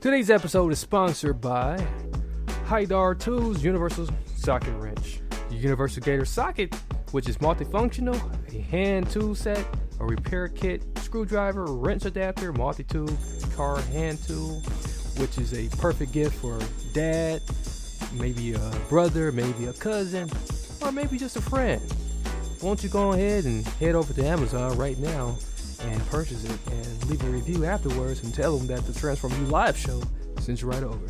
Today's episode is sponsored by Haidar Tools Universal Socket Wrench. The Universal Gator Socket, which is multifunctional, a hand tool set, a repair kit, screwdriver, wrench adapter, multi tool, car hand tool, which is a perfect gift for dad, maybe a brother, maybe a cousin, or maybe just a friend. Won't you go ahead and head over to Amazon right now and purchase it and leave a review afterwards and tell them that the Transform You Live show sends you right over.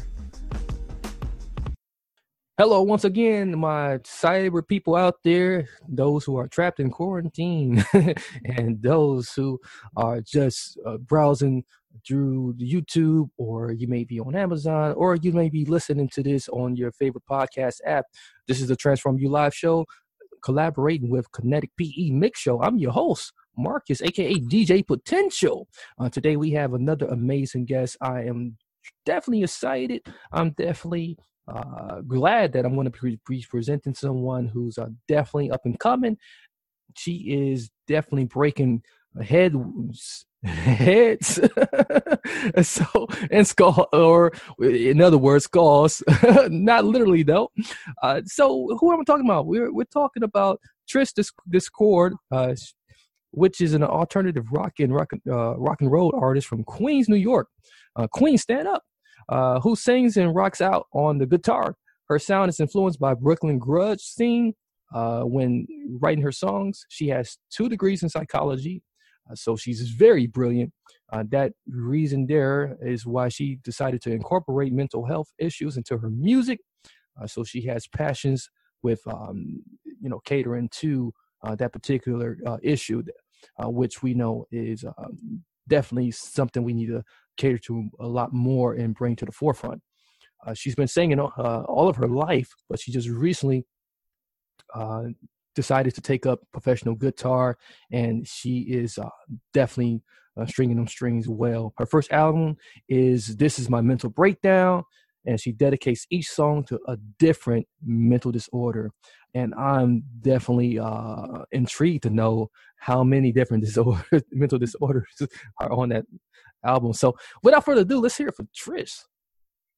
Hello, once again, my cyber people out there, those who are trapped in quarantine, and those who are just uh, browsing through YouTube, or you may be on Amazon, or you may be listening to this on your favorite podcast app. This is the Transform You Live show, collaborating with Kinetic PE Mix Show. I'm your host, Marcus, aka DJ Potential. Uh, today we have another amazing guest. I am definitely excited. I'm definitely uh, glad that I'm going to be presenting someone who's uh, definitely up and coming. She is definitely breaking heads, heads, so and skull, or in other words, skulls. Not literally though. Uh, so who am I talking about? We're we're talking about Trish Discord. Uh, which is an alternative rock and rock, uh, rock and roll artist from Queens, New York. Uh, Queen, stand up. Uh, who sings and rocks out on the guitar. Her sound is influenced by Brooklyn grunge scene. Uh, when writing her songs, she has two degrees in psychology, uh, so she's very brilliant. Uh, that reason there is why she decided to incorporate mental health issues into her music. So she has passions with, um, you know, catering to that particular issue, which we know is um, definitely something we need to cater to a lot more and bring to the forefront. Uh, she's been singing uh, all of her life, but she just recently uh, decided to take up professional guitar, and she is uh, definitely uh, stringing them strings well. Her first album is "This Is My Mental Breakdown," and she dedicates each song to a different mental disorder. And I'm definitely uh, intrigued to know how many different disorders, mental disorders are on that album. So without further ado, let's hear it from Trish.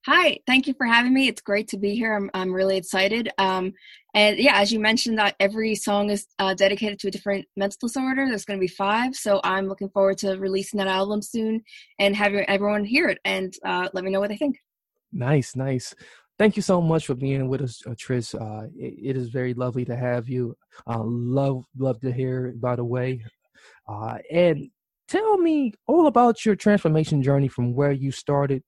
Hi, thank you for having me. It's great to be here. I'm I'm really excited. Um, and yeah, as you mentioned, that every song is uh, dedicated to a different mental disorder. There's going to be five, so I'm looking forward to releasing that album soon and having everyone hear it and uh, let me know what they think. Nice, nice. Thank you so much for being with us, uh, Trish. Uh, it, it is very lovely to have you. Uh, love, love to hear. By the way, uh, and tell me all about your transformation journey from where you started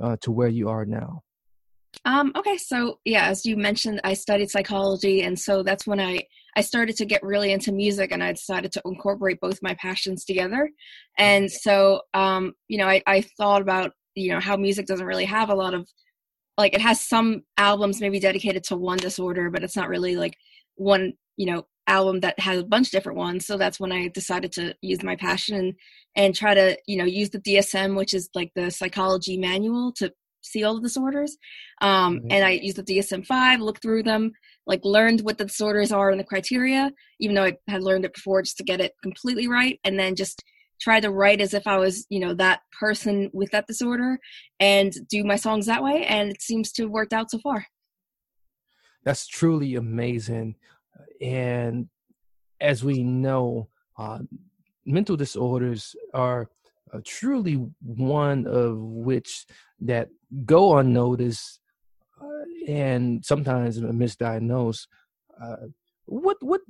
uh, to where you are now. Um, okay, so yeah, as you mentioned, I studied psychology, and so that's when I I started to get really into music, and I decided to incorporate both my passions together. And so, um, you know, I, I thought about you know how music doesn't really have a lot of like it has some albums maybe dedicated to one disorder, but it's not really like one you know album that has a bunch of different ones. So that's when i decided to use my passion and, and try to you know use the dsm which is like the psychology manual to see all the disorders. Um, mm-hmm. and i used the dsm-5 looked through them like learned what the disorders are and the criteria even though i had learned it before just to get it completely right. And then just try to write as if i was you know that person with that disorder and do my songs that way and it seems to have worked out so far that's truly amazing and as we know, uh, mental disorders are uh, truly one of which that go unnoticed uh, and sometimes misdiagnosed. Uh, what what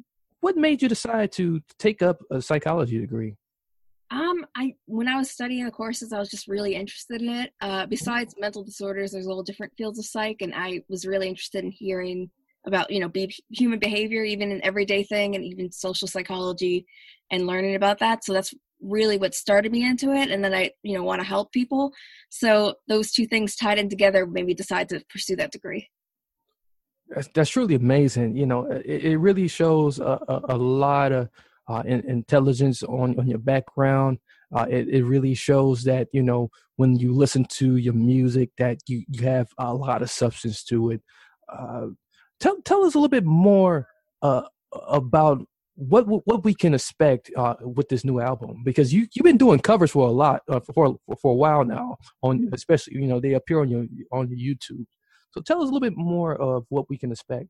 what made you decide to take up a psychology degree? Um, I when I was studying the courses, I was just really interested in it. Uh, besides mental disorders, there's all different fields of psych, and I was really interested in hearing about you know be, human behavior even an everyday thing and even social psychology and learning about that. So that's really what started me into it and then i you know want to help people. So those two things tied in together made me decide to pursue that degree. That's, that's truly amazing you know it, it really shows a, a, a lot of uh, in, intelligence on, on your background uh, it, it really shows that you know when you listen to your music that you, you have a lot of substance to it uh, tell, tell us a little bit more uh, about what what we can expect uh, with this new album because you you've been doing covers for a lot uh, for, for for a while now on especially you know they appear on your on your YouTube. So tell us a little bit more of what we can expect.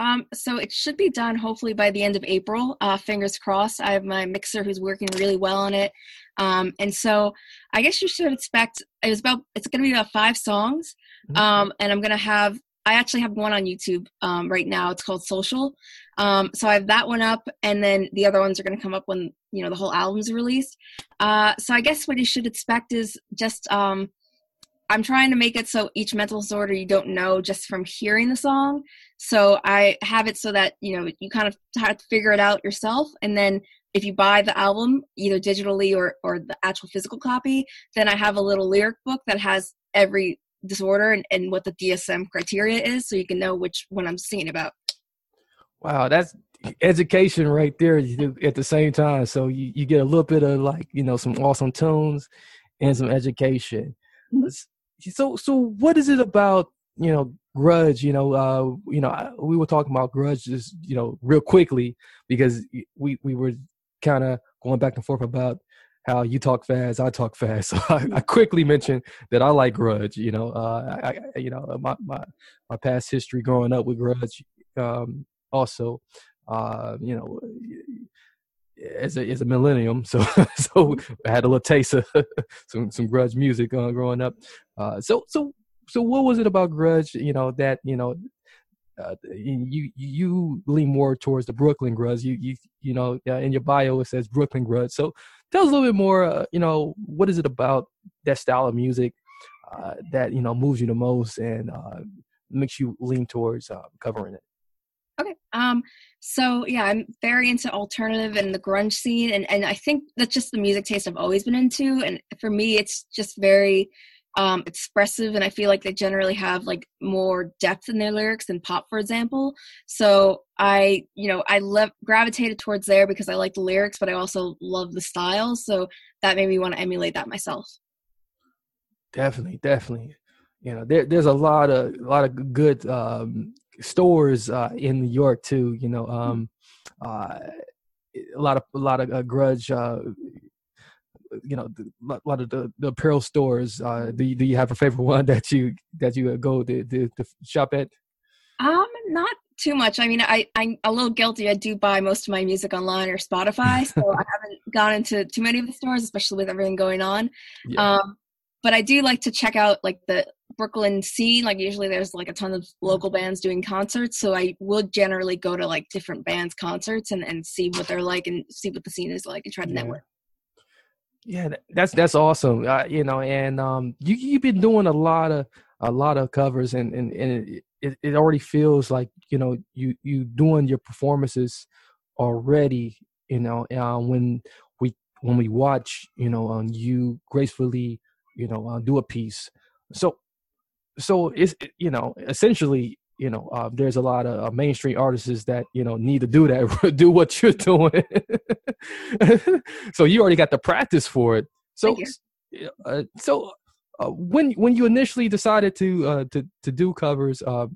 Um, so it should be done hopefully by the end of April. Uh, fingers crossed. I have my mixer who's working really well on it, um, and so I guess you should expect it was about it's going to be about five songs, mm-hmm. um, and I'm going to have I actually have one on YouTube um, right now. It's called Social. Um, so I have that one up, and then the other ones are going to come up when you know the whole album's released. Uh, so I guess what you should expect is just um, I'm trying to make it so each mental disorder you don't know just from hearing the song. So I have it so that you know you kind of have to figure it out yourself, and then if you buy the album either digitally or or the actual physical copy, then I have a little lyric book that has every disorder and, and what the DSM criteria is so you can know which one I'm singing about. Wow, that's education right there at the same time. So you, you get a little bit of like, you know, some awesome tunes and some education. Mm-hmm. So so what is it about, you know, grunge, you know, uh, you know, we were talking about grunge just, you know, real quickly because we we were kind of going back and forth about how you talk fast, I talk fast. So I, I quickly mentioned that I like Grunge. You know, uh, I, I, you know my, my my past history growing up with Grunge. Um, also, uh, you know, as a as a millennium, so so I had a little taste of some some Grunge music uh, growing up. Uh, so so so what was it about Grunge? You know that you know uh, you you lean more towards the Brooklyn Grunge. You you you know uh, in your bio it says Brooklyn Grunge. So tell us a little bit more. Uh, you know, what is it about that style of music uh, that you know moves you the most and makes you lean towards covering it? Okay. Um. So yeah, I'm very into alternative and the grunge scene, and and I think that's just the music taste I've always been into. And for me, it's just very um, expressive and i feel like they generally have like more depth in their lyrics than pop for example so i you know i love gravitated towards there because i like the lyrics but i also love the style so that made me want to emulate that myself definitely definitely you know there, there's a lot of a lot of good um, stores uh, in new york too you know um, uh, a lot of a lot of uh, grunge uh, you know a lot of the, the apparel stores uh do you, do you have a favorite one that you that you go to, to, to shop at? Um not too much. I mean i i'm a little guilty. I do buy most of my music online or spotify so i haven't gone into too many of the stores especially with everything going on. Yeah. um but i do like to check out like the brooklyn scene like usually there's like a ton of local bands doing concerts so i would generally go to like different bands concerts and, and see what they're like and see what the scene is like and try to yeah. network yeah, that's that's awesome. Uh, you know, and um, you you've been doing a lot of a lot of covers, and and, and it, it already feels like you know you you doing your performances already. You know, uh, when we when we watch, you know, um, you gracefully, you know, uh, do a piece. So, so it's you know essentially you know, uh, there's a lot of uh, mainstream artists that you know need to do that, do what you're doing. so you already got the practice for it. So, uh, so uh, when when you initially decided to uh, to to do covers, uh,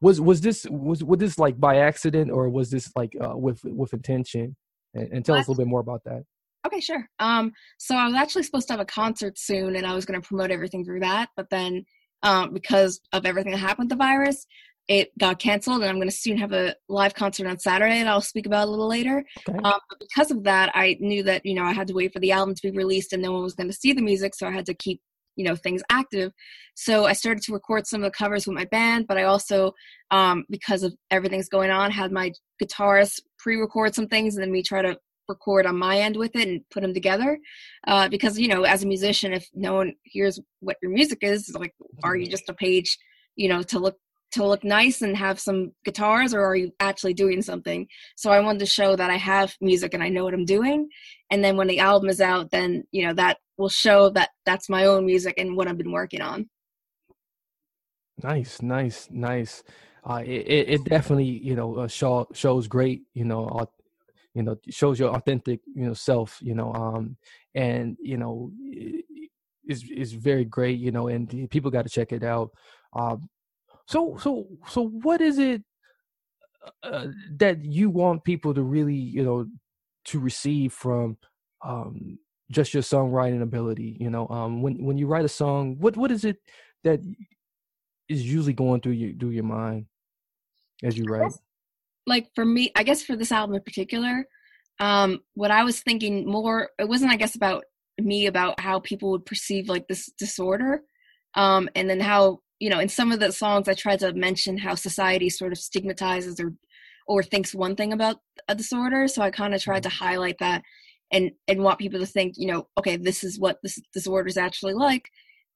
was was this was was this like by accident or was this like with with intention? And, and tell us a little bit more about that. Okay, sure. Um, so I was actually supposed to have a concert soon, and I was going to promote everything through that, but then um, because of everything that happened with the virus. It got canceled, and I'm going to soon have a live concert on Saturday that I'll speak about a little later. Okay. Um, but because of that, I knew that you know I had to wait for the album to be released, and no one was going to see the music, so I had to keep you know things active. So I started to record some of the covers with my band, but I also, um, because of everything's going on, had my guitarist pre-record some things, and then we try to record on my end with it and put them together uh, because you know as a musician if no one hears what your music is like are you just a page you know to look to look nice and have some guitars or are you actually doing something? So i wanted to show that i have music and i know what i'm doing and then when the album is out then you know that will show that that's my own music and what i've been working on. Nice nice nice. Uh, it, it definitely you know uh, show, shows great you know you know shows your authentic you know self you know um and you know is is very great you know and people got to check it out um so so so what is it uh, that you want people to really you know to receive from um just your songwriting ability you know um when when you write a song what what is it that is usually going through your through your mind as you write like for me i guess for this album in particular um what i was thinking more it wasn't i guess about me about how people would perceive like this disorder um and then how you know in some of the songs i tried to mention how society sort of stigmatizes or or thinks one thing about a disorder so i kind of tried to highlight that and and want people to think you know okay this is what this disorder is actually like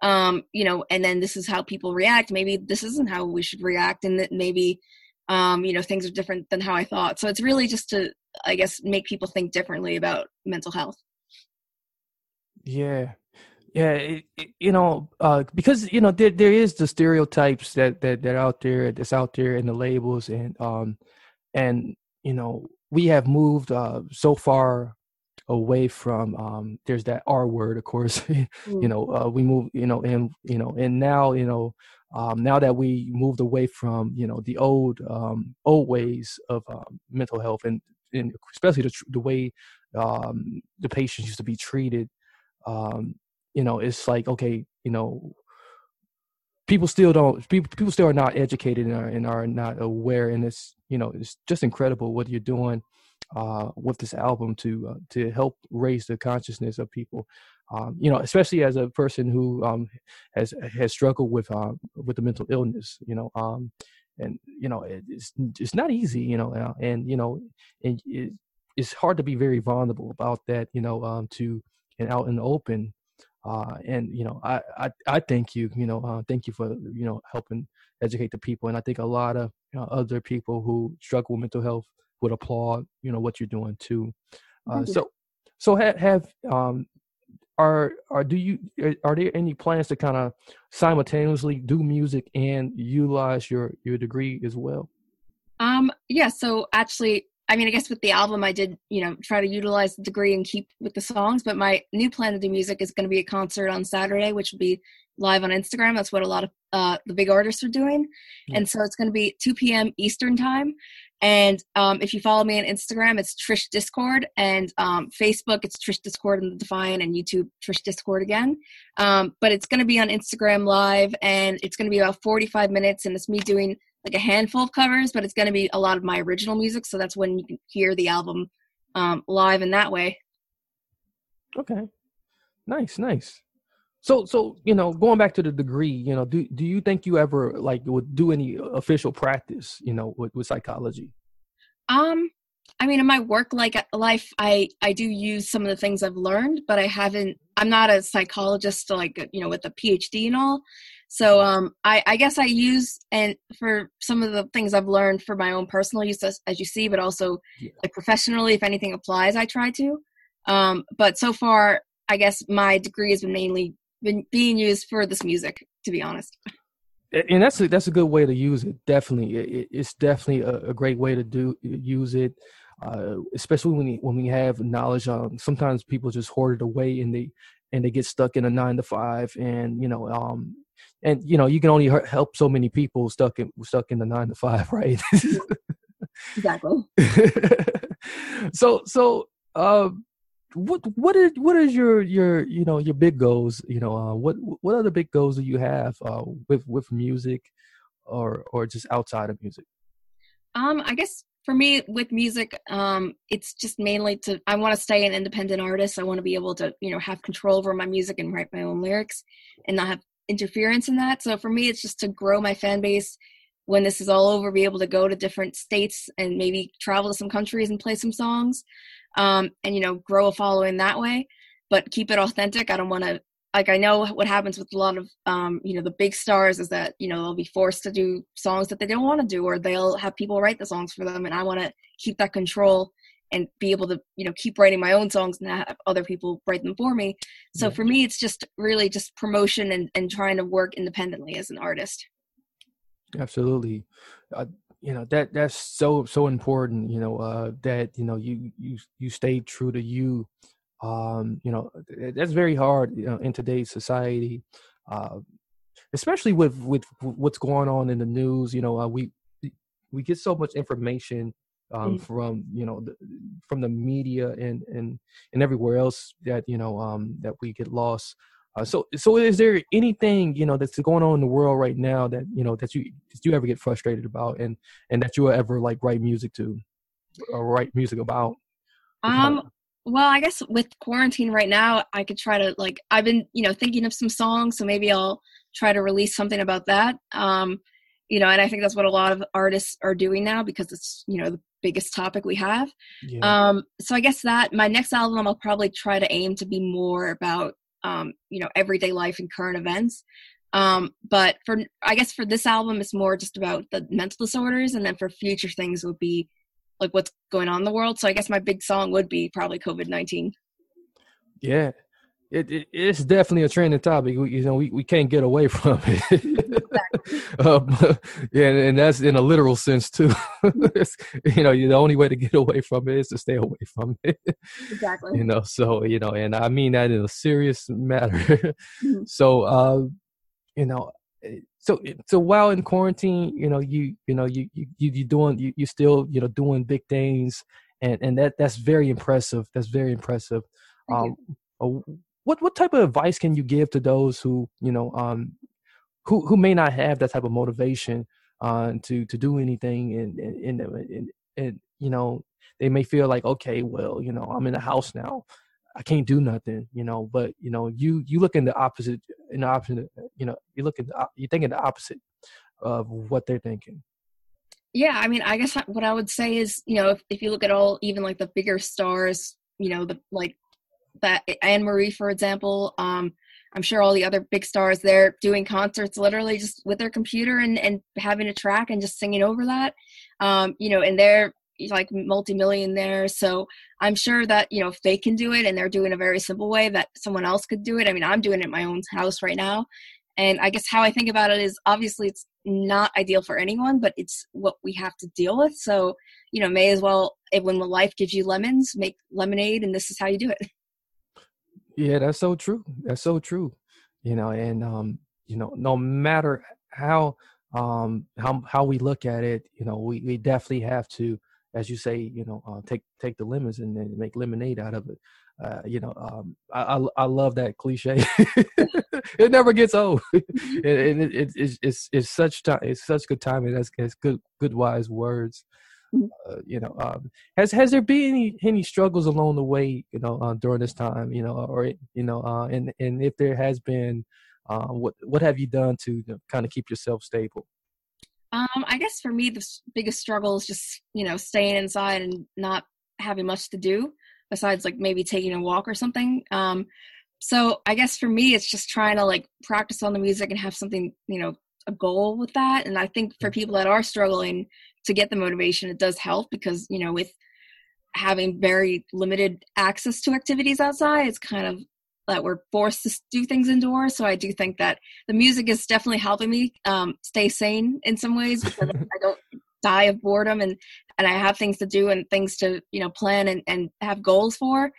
um you know and then this is how people react. Maybe this isn't how we should react and that maybe um you know things are different than how i thought. So it's really just to i guess make people think differently about mental health. Yeah. Yeah it, it, you know uh because you know there there is the stereotypes that that that out there that's out there in the labels and um and you know we have moved uh so far away from um there's that r word of course mm. you know uh we move you know and you know and now you know um now that we moved away from you know the old um old ways of um, mental health and, and especially the, the way um the patients used to be treated um you know it's like okay you know people still don't people people still are not educated and are, and are not aware and it's you know it's just incredible what you're doing uh, with this album to uh, to help raise the consciousness of people. Um, you know, especially as a person who um, has has struggled with uh, with the mental illness. You know, um, and you know it's it's not easy. You know, uh, and you know, and it, it's hard to be very vulnerable about that. You know, um, to and out in the open. Uh, and you know, I, I I thank you. You know, uh, thank you for you know helping educate the people. And I think a lot of you know, other people who struggle with mental health would applaud you know what you're doing too. Uh, so so have, have um are are do you uh, are there any plans to kind of simultaneously do music and utilize your your degree as well? Um yeah so actually i mean i guess with the album i did you know try to utilize the degree and keep with the songs but my new plan to do music is going to be a concert on saturday which will be live on instagram. That's what a lot of uh, the big artists are doing. And so it's going to be 2 p.m eastern time and um, if you follow me on Instagram, it's Trish Discord, and um, Facebook, it's Trish Discord and the Defiant, and YouTube, Trish Discord again. Um, but it's going to be on Instagram Live, and it's going to be about 45 minutes, and it's me doing like a handful of covers, but it's going to be a lot of my original music, so that's when you can hear the album um, live in that way. Okay, nice, nice. So, so you know, going back to the degree, you know, do do you think you ever like would do any official practice, you know, with, with psychology? Um, I mean, in my work like life, I I do use some of the things I've learned, but I haven't. I'm not a psychologist, like you know, with a PhD and all. So, um, I I guess I use and for some of the things I've learned for my own personal use, as, as you see, but also yeah. like professionally, if anything applies, I try to. Um, but so far, I guess my degree has been mainly been being used for this music, to be honest. And that's a, that's a good way to use it. Definitely, it, it's definitely a, a, great way to do use it, uh, especially when we, when we have knowledge. Um, sometimes people just hoard it away and they and they get stuck in a nine to five, and you know, um, and you know, you can only help so many people stuck in stuck in the nine to five, right? exactly. so so. Uh, what what is what is your your you know your big goals? You know uh, what what other big goals do you have uh, with with music or or just outside of music? Um i guess for me with music um it's just mainly to i want to stay an independent artist. I want to be able to you know have control over my music and write my own lyrics and not have interference in that. So for me it's just to grow my fan base when this is all over be able to go to different states and maybe travel to some countries and play some songs um, and you know grow a following that way but keep it authentic. I don't want to like i know what happens with a lot of um, you know the big stars is that you know they'll be forced to do songs that they don't want to do or they'll have people write the songs for them and i want to keep that control and be able to you know keep writing my own songs and have other people write them for me. So yeah. for me it's just really just promotion and, and trying to work independently as an artist. Absolutely. Uh, you know that that's so so important you know uh that you know you you you stay true to you um you know that's very hard you know in today's society uh especially with with what's going on in the news you know uh, we we get so much information um, mm. from you know the, from the media and and and everywhere else that you know um, that we get lost. Uh, so so is there anything you know that's going on in the world right now that you know that you that you ever get frustrated about and and that you will ever like write music to or write music about? Um. Well, I guess with quarantine right now, I could try to like I've been you know thinking of some songs, so maybe I'll try to release something about that. Um, you know, and I think that's what a lot of artists are doing now because it's you know the biggest topic we have. Yeah. Um, so I guess that my next album I'll probably try to aim to be more about um, you know everyday life and current events. Um, but for I guess for this album it's more just about the mental disorders, and then for future things would be like what's going on in the world. So I guess my big song would be probably COVID nineteen. Yeah, it, it, it's definitely a trending topic. We, you know, we, we can't get away from it. um, yeah, and that's in a literal sense too. you know, the only way to get away from it is to stay away from it. Exactly. You know, so you know, and I mean that in a serious matter. Mm-hmm. So, uh, you know, eh, so so while in quarantine, you know, you you know you you you doing you you still you know doing big things, and and that that's very impressive. That's very impressive. Um, what what type of advice can you give to those who you know um who who may not have that type of motivation uh to to do anything and and and, and you know they may feel like okay well you know i'm in the house now. I can't do nothing you know but you know you you look in the opposite in the opposite you know you look at the, you think in the opposite of what they're thinking. Yeah i mean i guess what i would say is you know if, if you look at all even like the bigger stars you know the like that Anne Marie, for example, um, I'm sure all the other big stars they're doing concerts literally just with their computer and, and having a track and just singing over that. Um, you know, and they're like multimillionaires. So I'm sure that, you know, if they can do it and they're doing a very simple way that someone else could do it. I mean, I'm doing it in my own house right now. And I guess how I think about it is obviously it's not ideal for anyone, but it's what we have to deal with. So, you know, may as well, when life gives you lemons, make lemonade, and this is how you do it. Yeah, that's so true. That's so true. You know, and um, you know, no matter how um how how we look at it, you know, we, we definitely have to, as you say, you know, uh, take take the lemons and then make lemonade out of it. Uh, you know, um, I, I, I love that cliche. it never gets old, and it, it, it, it's it's it's such time. It's such good timing. That's it's good good wise words. Mm-hmm. Uh, you know, um, has has there been any any struggles along the way? You know, uh, during this time, you know, or you know, uh, and and if there has been, uh, what what have you done to you know, kind of keep yourself stable? Um, I guess for me, the biggest struggle is just you know staying inside and not having much to do besides like maybe taking a walk or something. Um, so I guess for me, it's just trying to like practice on the music and have something you know a goal with that. And I think for people that are struggling, to get the motivation it does help because you know with having very limited access to activities outside it's kind of that we're forced to do things indoors. So i do think that the music is definitely helping me um, stay sane in some ways because i don't die of boredom and and i have things to do and things to you know plan and, and have goals for.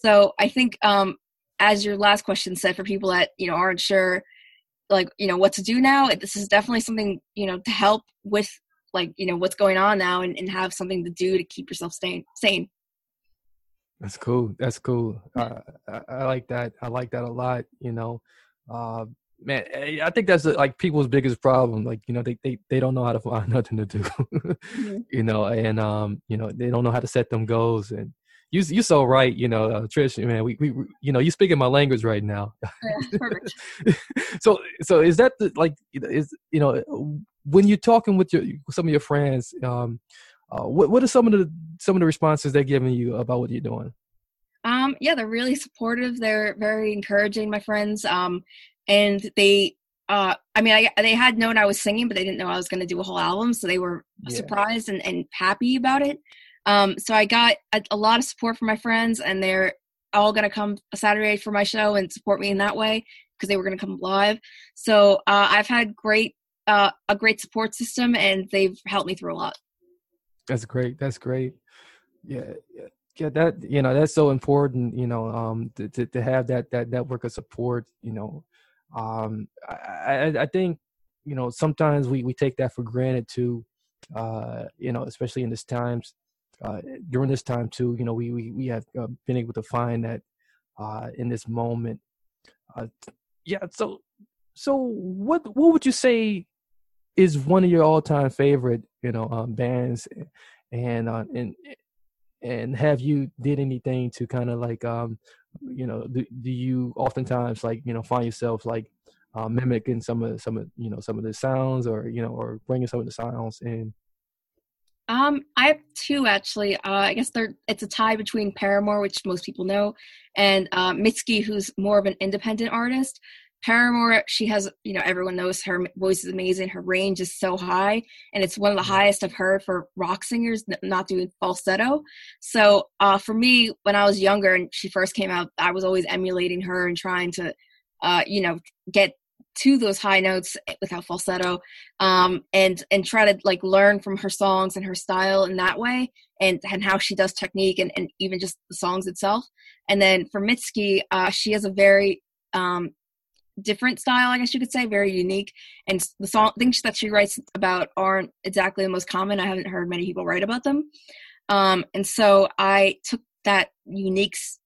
So i think um as your last question said for people that you know aren't sure like you know what to do now this is definitely something you know to help with like you know what's going on now and, and have something to do to keep yourself staying sane. That's cool. That's cool. Uh, I, I, like that. I like that a lot you know. Uh, man eh, i think that's like people's biggest problem. Like you know they they, they don't know how to find nothing to do mm-hmm. you know and um you know they don't know how to set them goals. And you you so right you know uh, trish man we, we you know you speaking my language right now. Yeah, perfect. so so is that the, like is you know when you're talking with your some of your friends, um, uh, what what are some of the some of the responses they're giving you about what you're doing? Um, yeah, they're really supportive. They're very encouraging, my friends. Um, and they, uh, I mean, I, they had known I was singing, but they didn't know I was going to do a whole album, so they were yeah. surprised and, and happy about it. Um, so I got a, a lot of support from my friends, and they're all gonna come Saturday for my show and support me in that way because they were gonna come live. So uh, I've had great uh, a great support system, and they've helped me through a lot. That's great. That's great. Yeah, yeah. That you know that's so important. You know, um, to to, to have that that network of support. You know, um, I, I I think you know sometimes we we take that for granted too. Uh, you know, especially in this times. Uh, during this time too, you know, we we we have uh, been able to find that uh, in this moment. Uh, yeah. So so what what would you say is one of your all time favorite, you know, um, bands, and uh, and and have you did anything to kind of like, um, you know, do, do you oftentimes like you know find yourself like uh, mimicking some of some of you know some of the sounds or you know or bringing some of the sounds in? Um, I have two actually. Uh, I guess they're it's a tie between Paramore, which most people know, and uh, Mitski, who's more of an independent artist. Paramore, she has, you know, everyone knows her voice is amazing. Her range is so high, and it's one of the highest I've heard for rock singers not doing falsetto. So, uh, for me, when I was younger and she first came out, I was always emulating her and trying to, uh, you know, get to those high notes without falsetto, um, and and try to like learn from her songs and her style in that way, and and how she does technique and and even just the songs itself. And then for Mitski, uh, she has a very um, different style, I guess you could say, very unique. And the song things that she writes about aren't exactly the most common. I haven't heard many people write about them. Um, and so I took that unique s-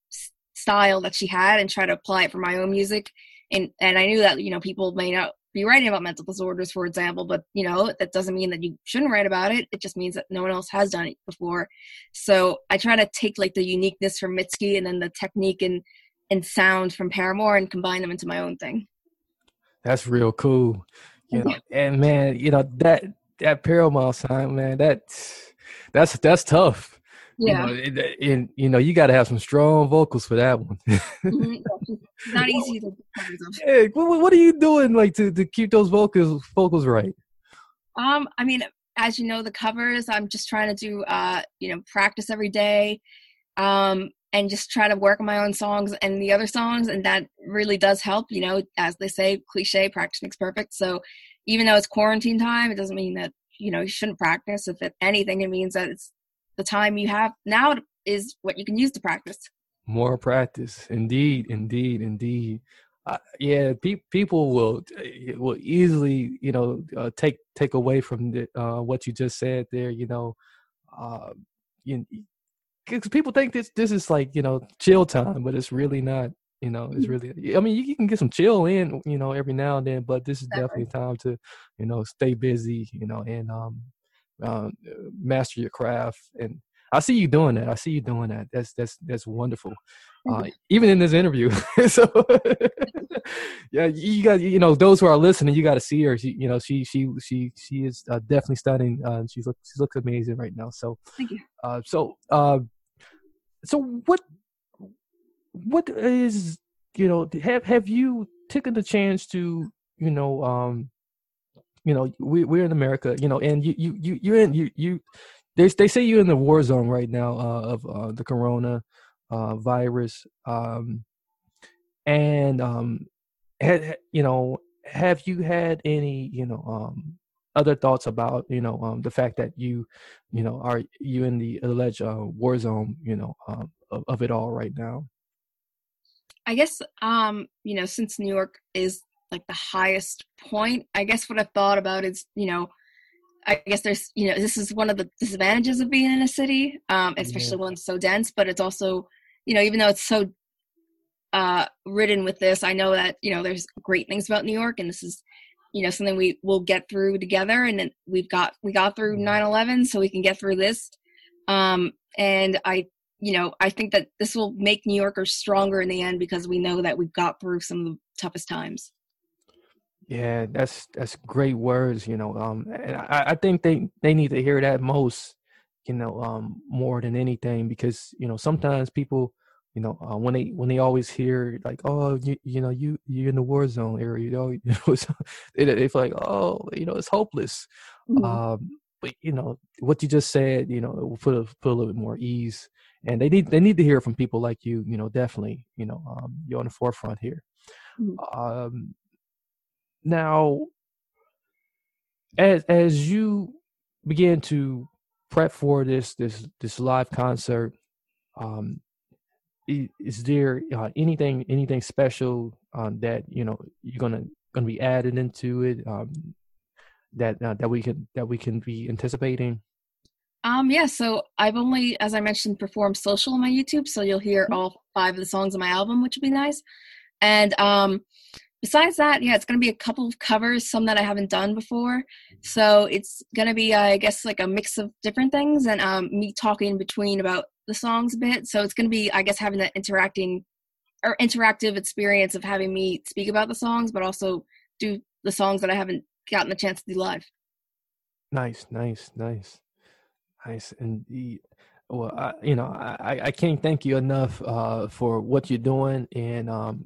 style that she had and tried to apply it for my own music. And and I knew that you know people may not be writing about mental disorders, for example, but you know that doesn't mean that you shouldn't write about it. It just means that no one else has done it before. So I try to take like the uniqueness from Mitski and then the technique and and sound from Paramore and combine them into my own thing. That's real cool. You know, and man, you know that that Paramore sound, man, that that's that's tough. Yeah, you know, and, and you know you got to have some strong vocals for that one. mm-hmm. Not easy to. Yeah, what, what are you doing like to, to keep those vocals vocals right? Um, I mean, as you know, the covers. I'm just trying to do, uh, you know, practice every day. Um, and just try to work on my own songs and the other songs and that really does help you know as they say cliche practice makes perfect. So even though it's quarantine time it doesn't mean that you know you shouldn't practice. If anything it means that it's the time you have now is what you can use to practice. More practice. Indeed indeed indeed. Uh, yeah pe- people will eh, will easily you know uh, take take away from the, uh, what you just said there you know uh, you, because people think this this is like you know chill time, but it's really not. You know, it's mm-hmm. really. I mean, you, you can get some chill in, you know, every now and then, but this is definitely time to, you know, stay busy, you know, and um, uh, master your craft. And I see you doing that. I see you doing that. That's that's that's wonderful. Uh, even in this interview. so yeah, you got you know those who are listening, you got to see her. She, you know, she she she she is uh, definitely stunning. Uh, she's look she looks amazing right now. So thank you. Uh, so uh, so what what is you know have have you taken the chance to you know um you know we we're in America you know and you you you you're in you you they they say you're in the war zone right now uh, of uh, the corona uh, virus um and um had you know have you had any you know um other thoughts about you know um, the fact that you you know are you in the alleged uh, war zone you know um, of, of, it all right now i guess um you know since new york is like the highest point i guess what i've thought about is you know i guess there's you know this is one of the disadvantages of being in a city um especially yeah. one so dense but it's also you know even though it's so uh ridden with this i know that you know there's great things about new york and this is you know something we will get through together and then we've got we got through 9-11 so we can get through this. Um and i you know i think that this will make new yorkers stronger in the end because we know that we've got through some of the toughest times. Yeah that's that's great words you know um and i, I think they they need to hear that most you know um more than anything because you know sometimes people you know uh, when they when they always hear like oh you you know you you're in the war zone area you know, you know it, it's like oh you know it's hopeless mm-hmm. um but you know what you just said, you know, will put a, put a little bit more ease, and they need they need to hear from people like you. You know, definitely, you know, um, you're on the forefront here. Mm-hmm. Um, now, as as you begin to prep for this this this live concert, um, is there uh, anything anything special um, that you know you're gonna gonna be added into it um, that uh, that we can that we can be anticipating? Um, yeah, so I've only, as I mentioned, performed social on my YouTube, so you'll hear mm-hmm. all five of the songs on my album, which would be nice. And um, besides that, yeah, it's gonna be a couple of covers, some that I haven't done before. So it's gonna be, uh, I guess, like a mix of different things, and um, me talking in between about the songs a bit. So it's gonna be, I guess, having that interacting or interactive experience of having me speak about the songs, but also do the songs that I haven't gotten the chance to do live. Nice, nice, nice, nice. And the, well, I, you know, I, I can't thank you enough uh, for what you're doing and um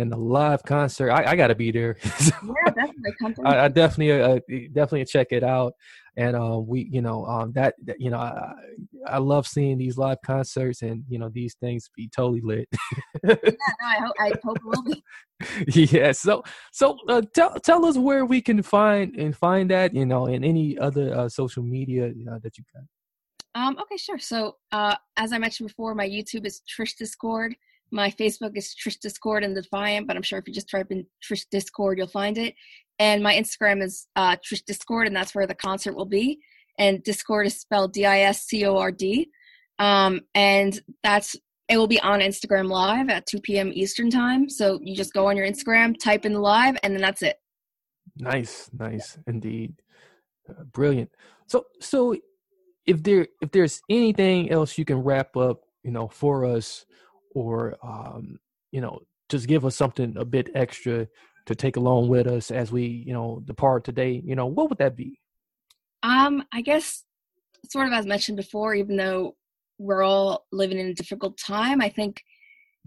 and the live concert. I, I got to be there. yeah, definitely. I, I, definitely, uh, definitely check it out and uh, we you know um, that, that, you know I, I love seeing these live concerts and you know these things be totally lit yeah no i hope i hope it will be yeah so so uh, tell tell us where we can find and find that you know and any other uh, social media uh, that you got um okay sure so uh as i mentioned before my youtube is trish discord my Facebook is Trish Discord and Defiant, but I'm sure if you just type in Trish Discord, you'll find it. And my Instagram is uh, Trish Discord, and that's where the concert will be. And Discord is spelled D I S C O R D. Um, and that's it will be on Instagram Live at 2 p.m. Eastern Time. So you just go on your Instagram, type in the live, and then that's it. Nice, nice, indeed, uh, brilliant. So, so if there if there's anything else you can wrap up, you know, for us, or um, you know, just give us something a bit extra to take along with us as we, you know, depart today, you know, what would that be? Um, I guess sort of as mentioned before, even though we're all living in a difficult time, I think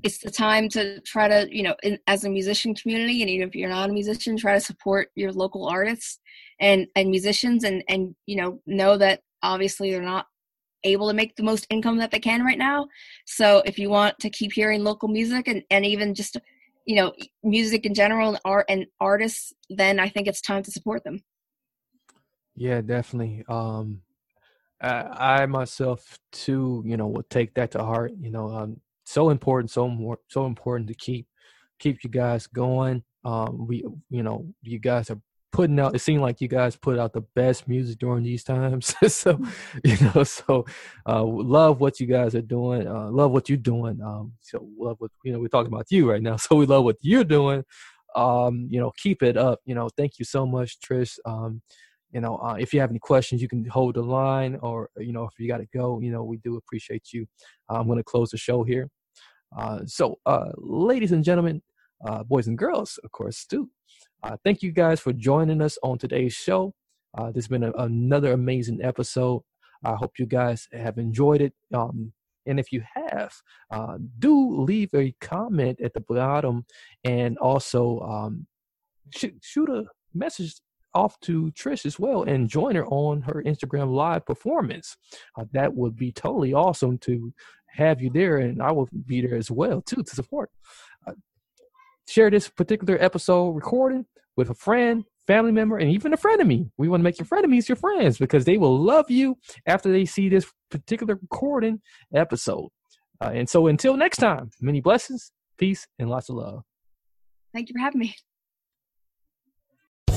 it's the time to try to, you know, in, as a musician community, and even if you're not a musician, try to support your local artists and and musicians, and and you know know that obviously they're not able to make the most income that they can right now. So if you want to keep hearing local music and and even just you know music in general and art and artists then i think it's time to support them. Yeah definitely. Um i, I myself too you know will take that to heart you know um so important so more so important to keep keep you guys going. Um we you know you guys are putting out it seemed like you guys put out the best music during these times. So you know so uh love what you guys are doing uh love what you're doing um so love what you know we're talking about you right now. So we love what you're doing. Um you know keep it up. You know thank you so much trish. Um you know uh, if you have any questions you can hold the line or you know if you got to go you know we do appreciate you. I'm going to close the show here. Uh so uh ladies and gentlemen uh boys and girls of course too uh, thank you guys for joining us on today's show. Uh, this has been a, another amazing episode. I hope you guys have enjoyed it. Um, and if you have, uh, do leave a comment at the bottom and also um, sh- shoot a message off to Trish as well and join her on her Instagram live performance. Uh, that would be totally awesome to have you there, and I will be there as well too to support. Share this particular episode recording with a friend, family member, and even a friend of me. We want to make your frenemies your friends because they will love you after they see this particular recording episode. Uh, and so until next time, many blessings, peace, and lots of love. Thank you for having me.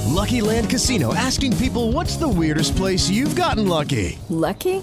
Lucky Land Casino asking people what's the weirdest place you've gotten lucky? Lucky?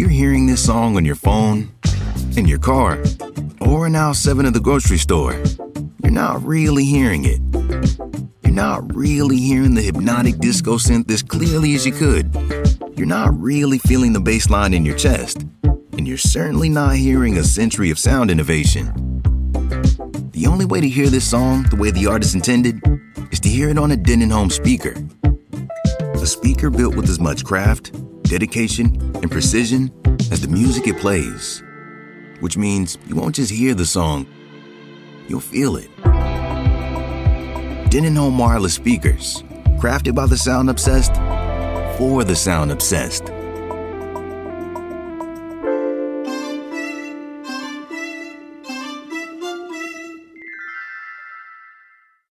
You're hearing this song on your phone, in your car, or in aisle 7 of the grocery store, you're not really hearing it You're not really hearing the hypnotic disco synth as clearly as you could. You're not really feeling the bass line in your chest. And you're certainly not hearing a century of sound innovation. The only way to hear this song the way the artist intended is to hear it on a Denon home speaker. A speaker built with as much craft, dedication, and precision as the music it plays. Which means you won't just hear the song, you'll feel it. Denon Home wireless speakers, crafted by the sound obsessed for the sound obsessed.